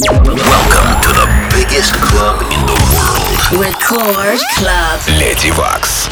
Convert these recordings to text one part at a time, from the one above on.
Welcome to the biggest club in the world. Record Club. Lady Vox.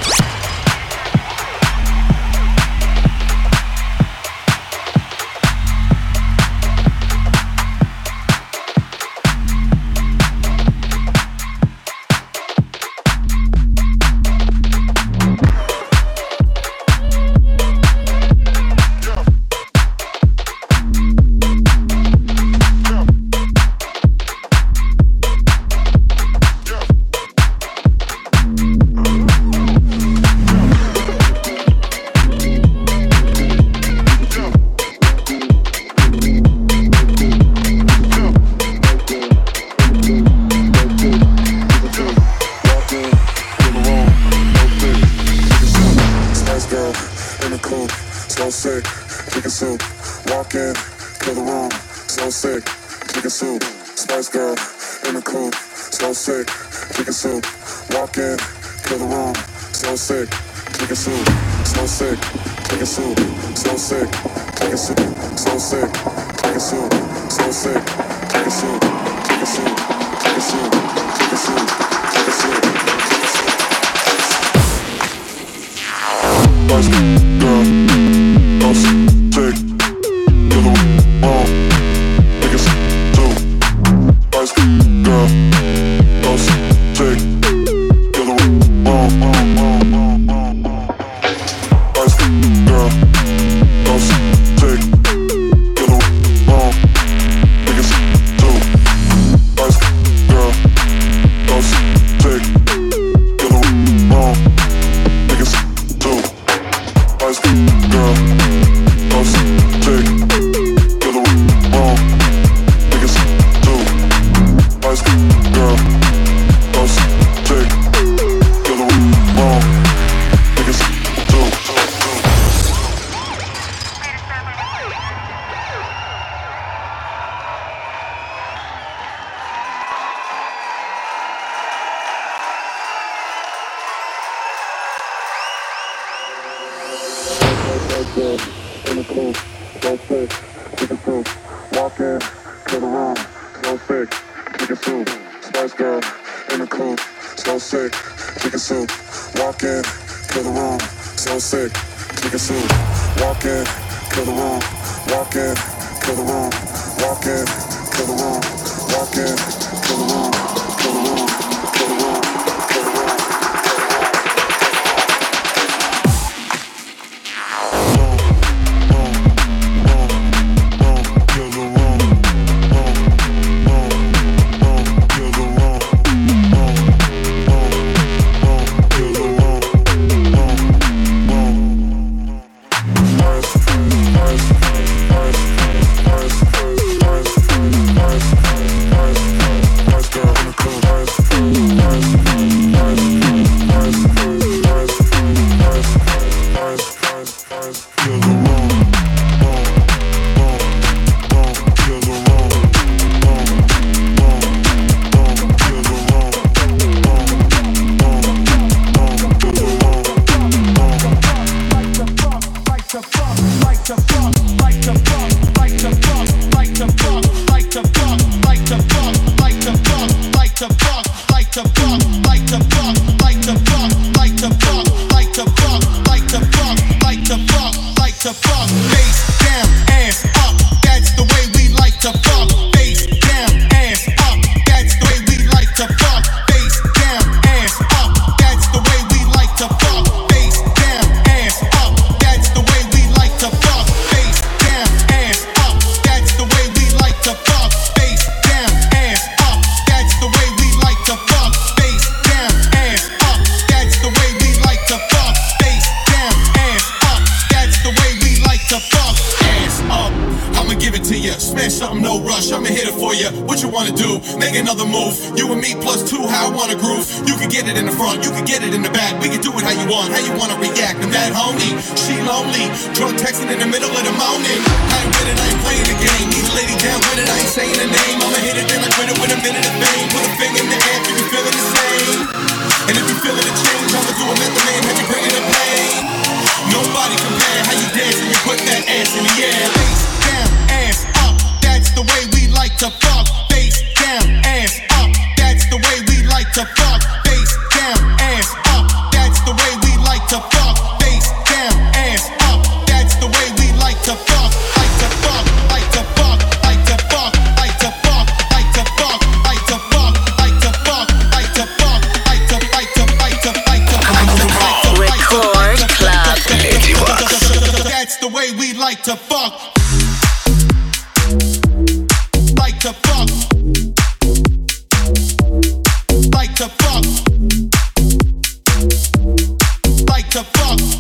up.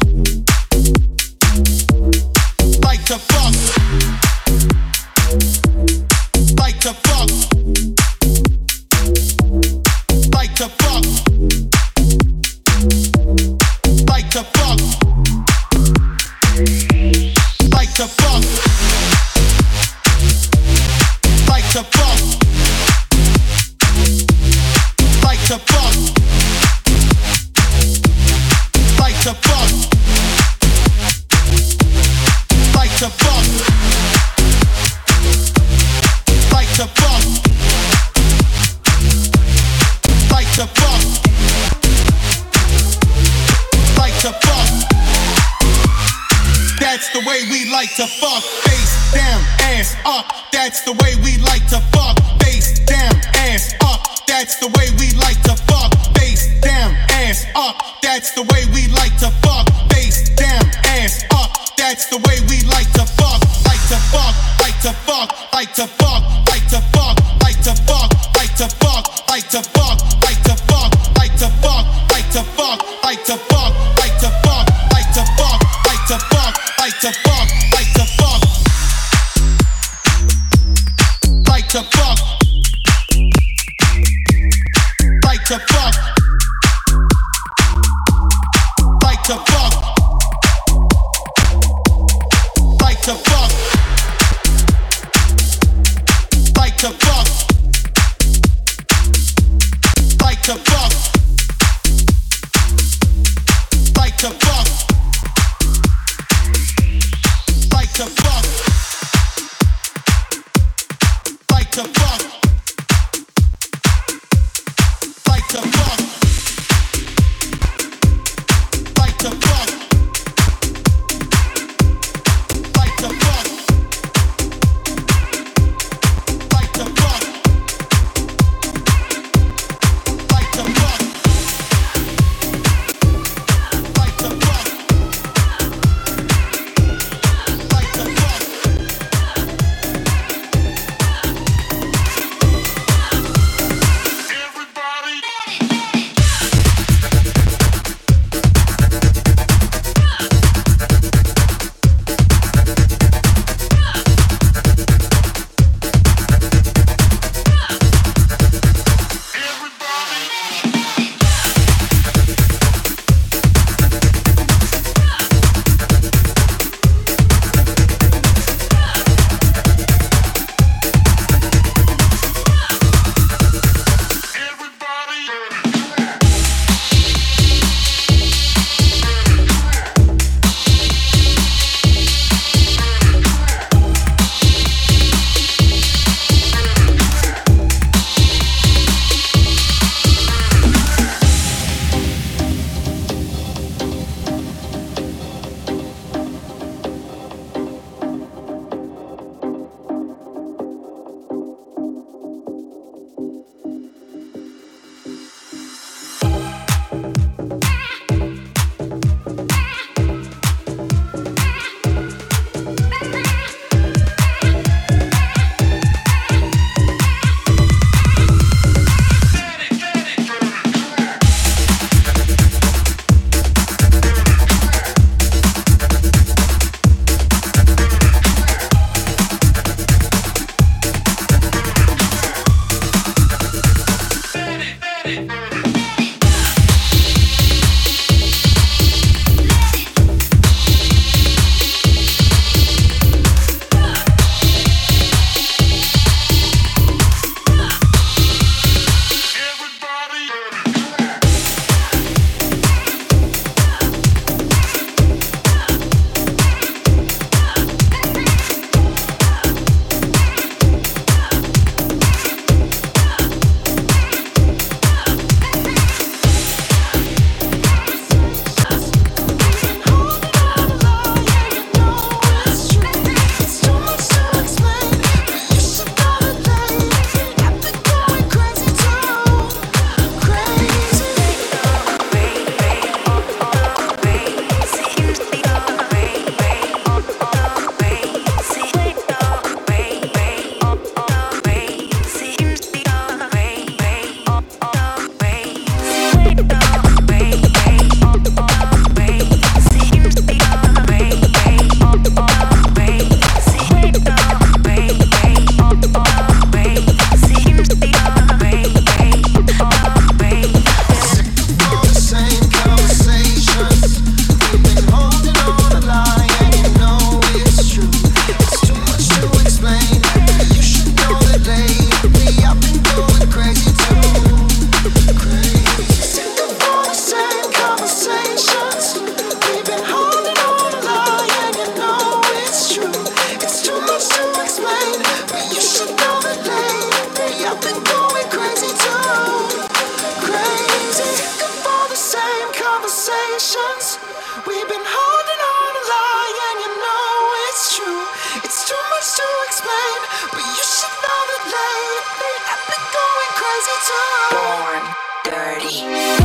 party.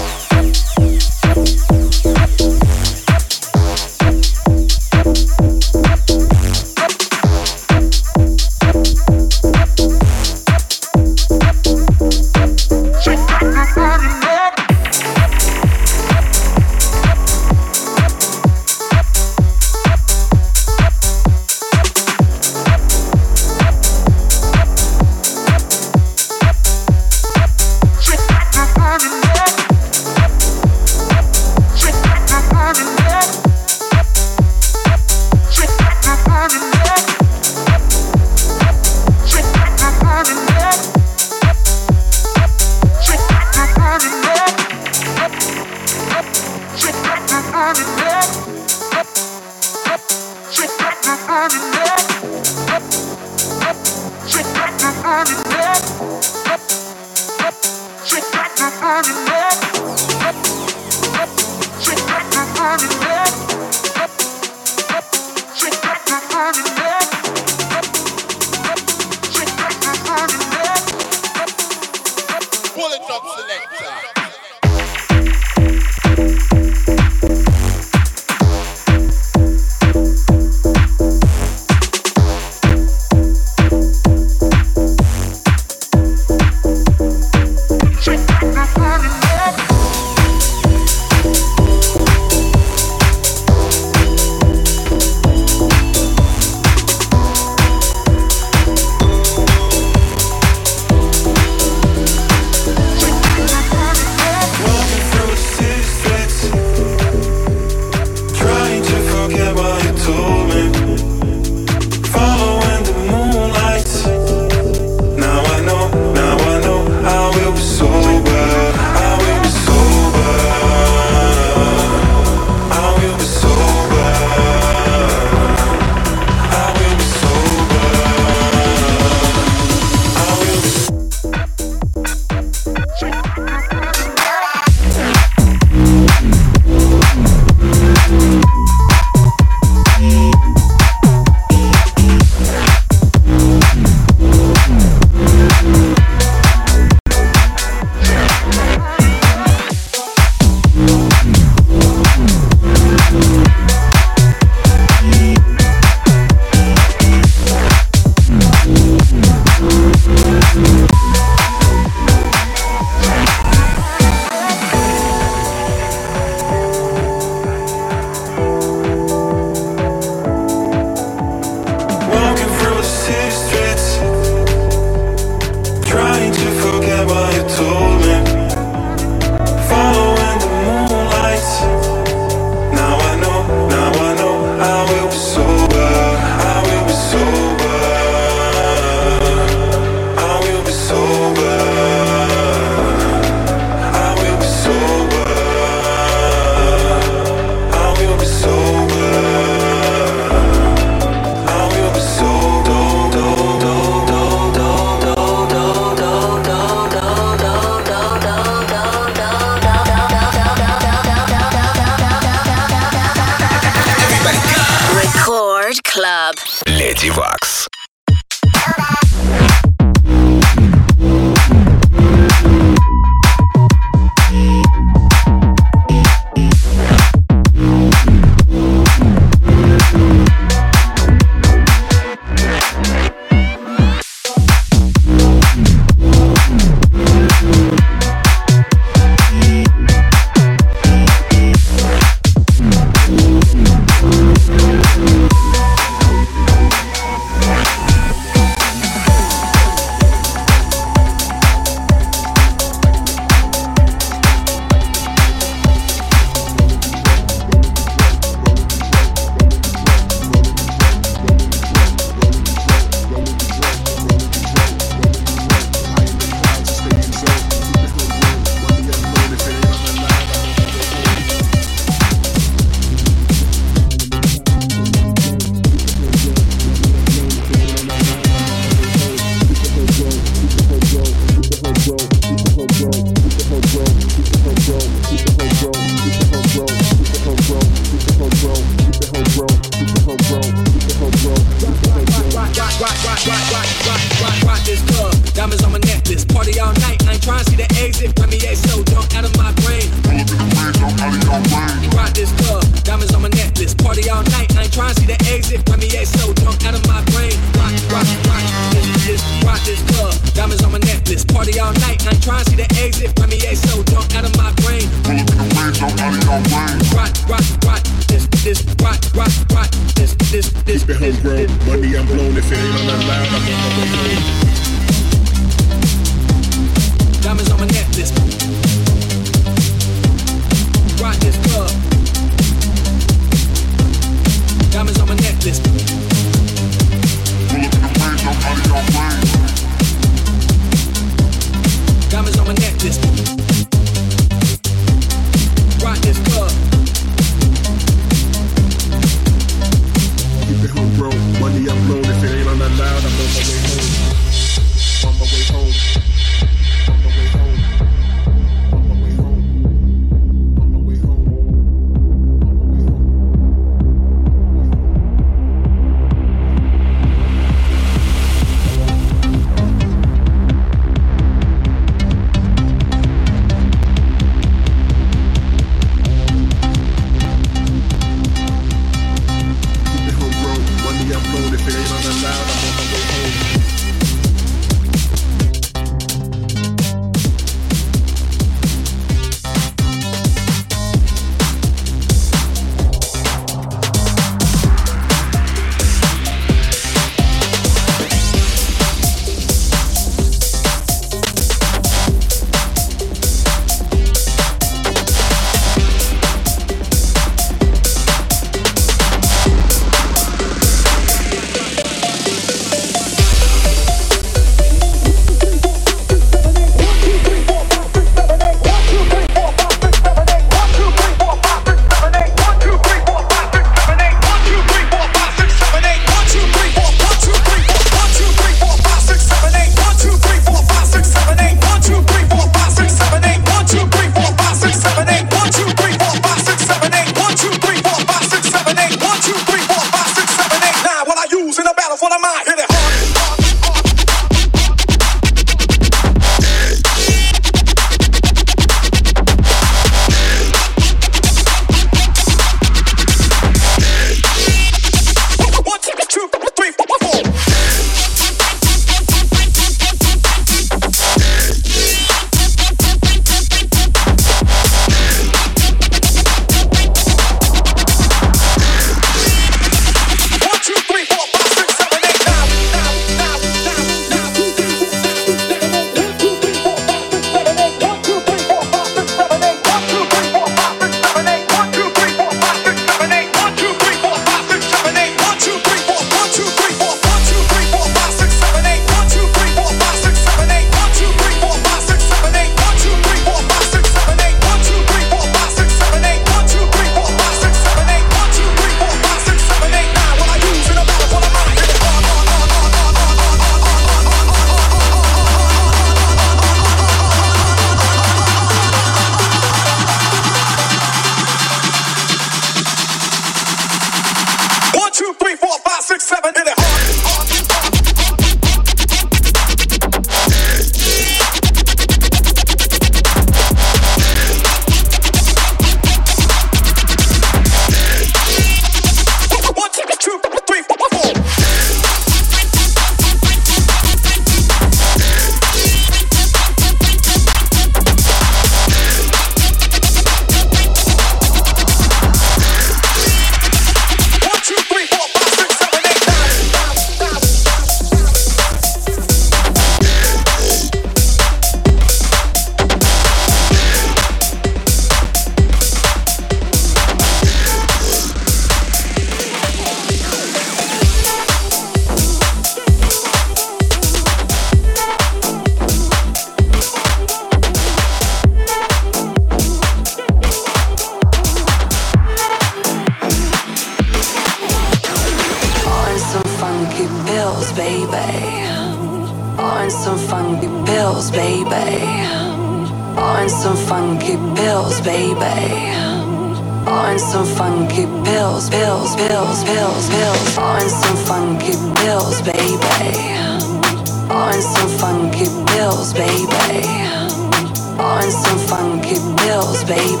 On some funky bills, baby.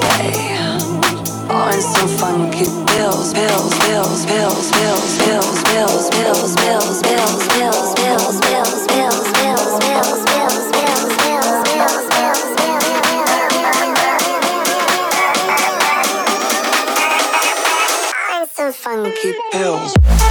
On some funky bills, bills, bills, bills, bills, bills, bills, bills, bills, bills, bills, bills, bills, bills, bills, bills, bills. funky pills.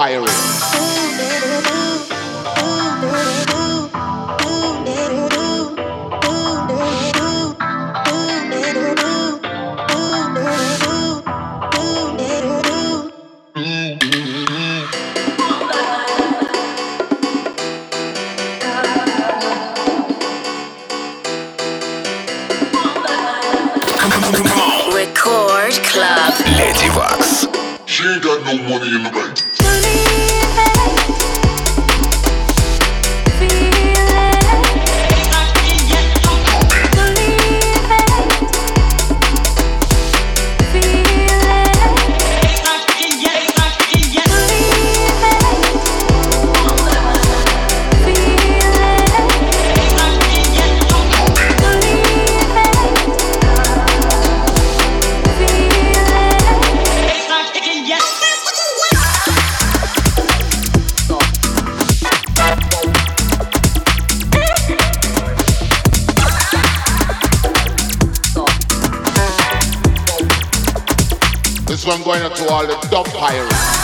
All going to all the dub pirates.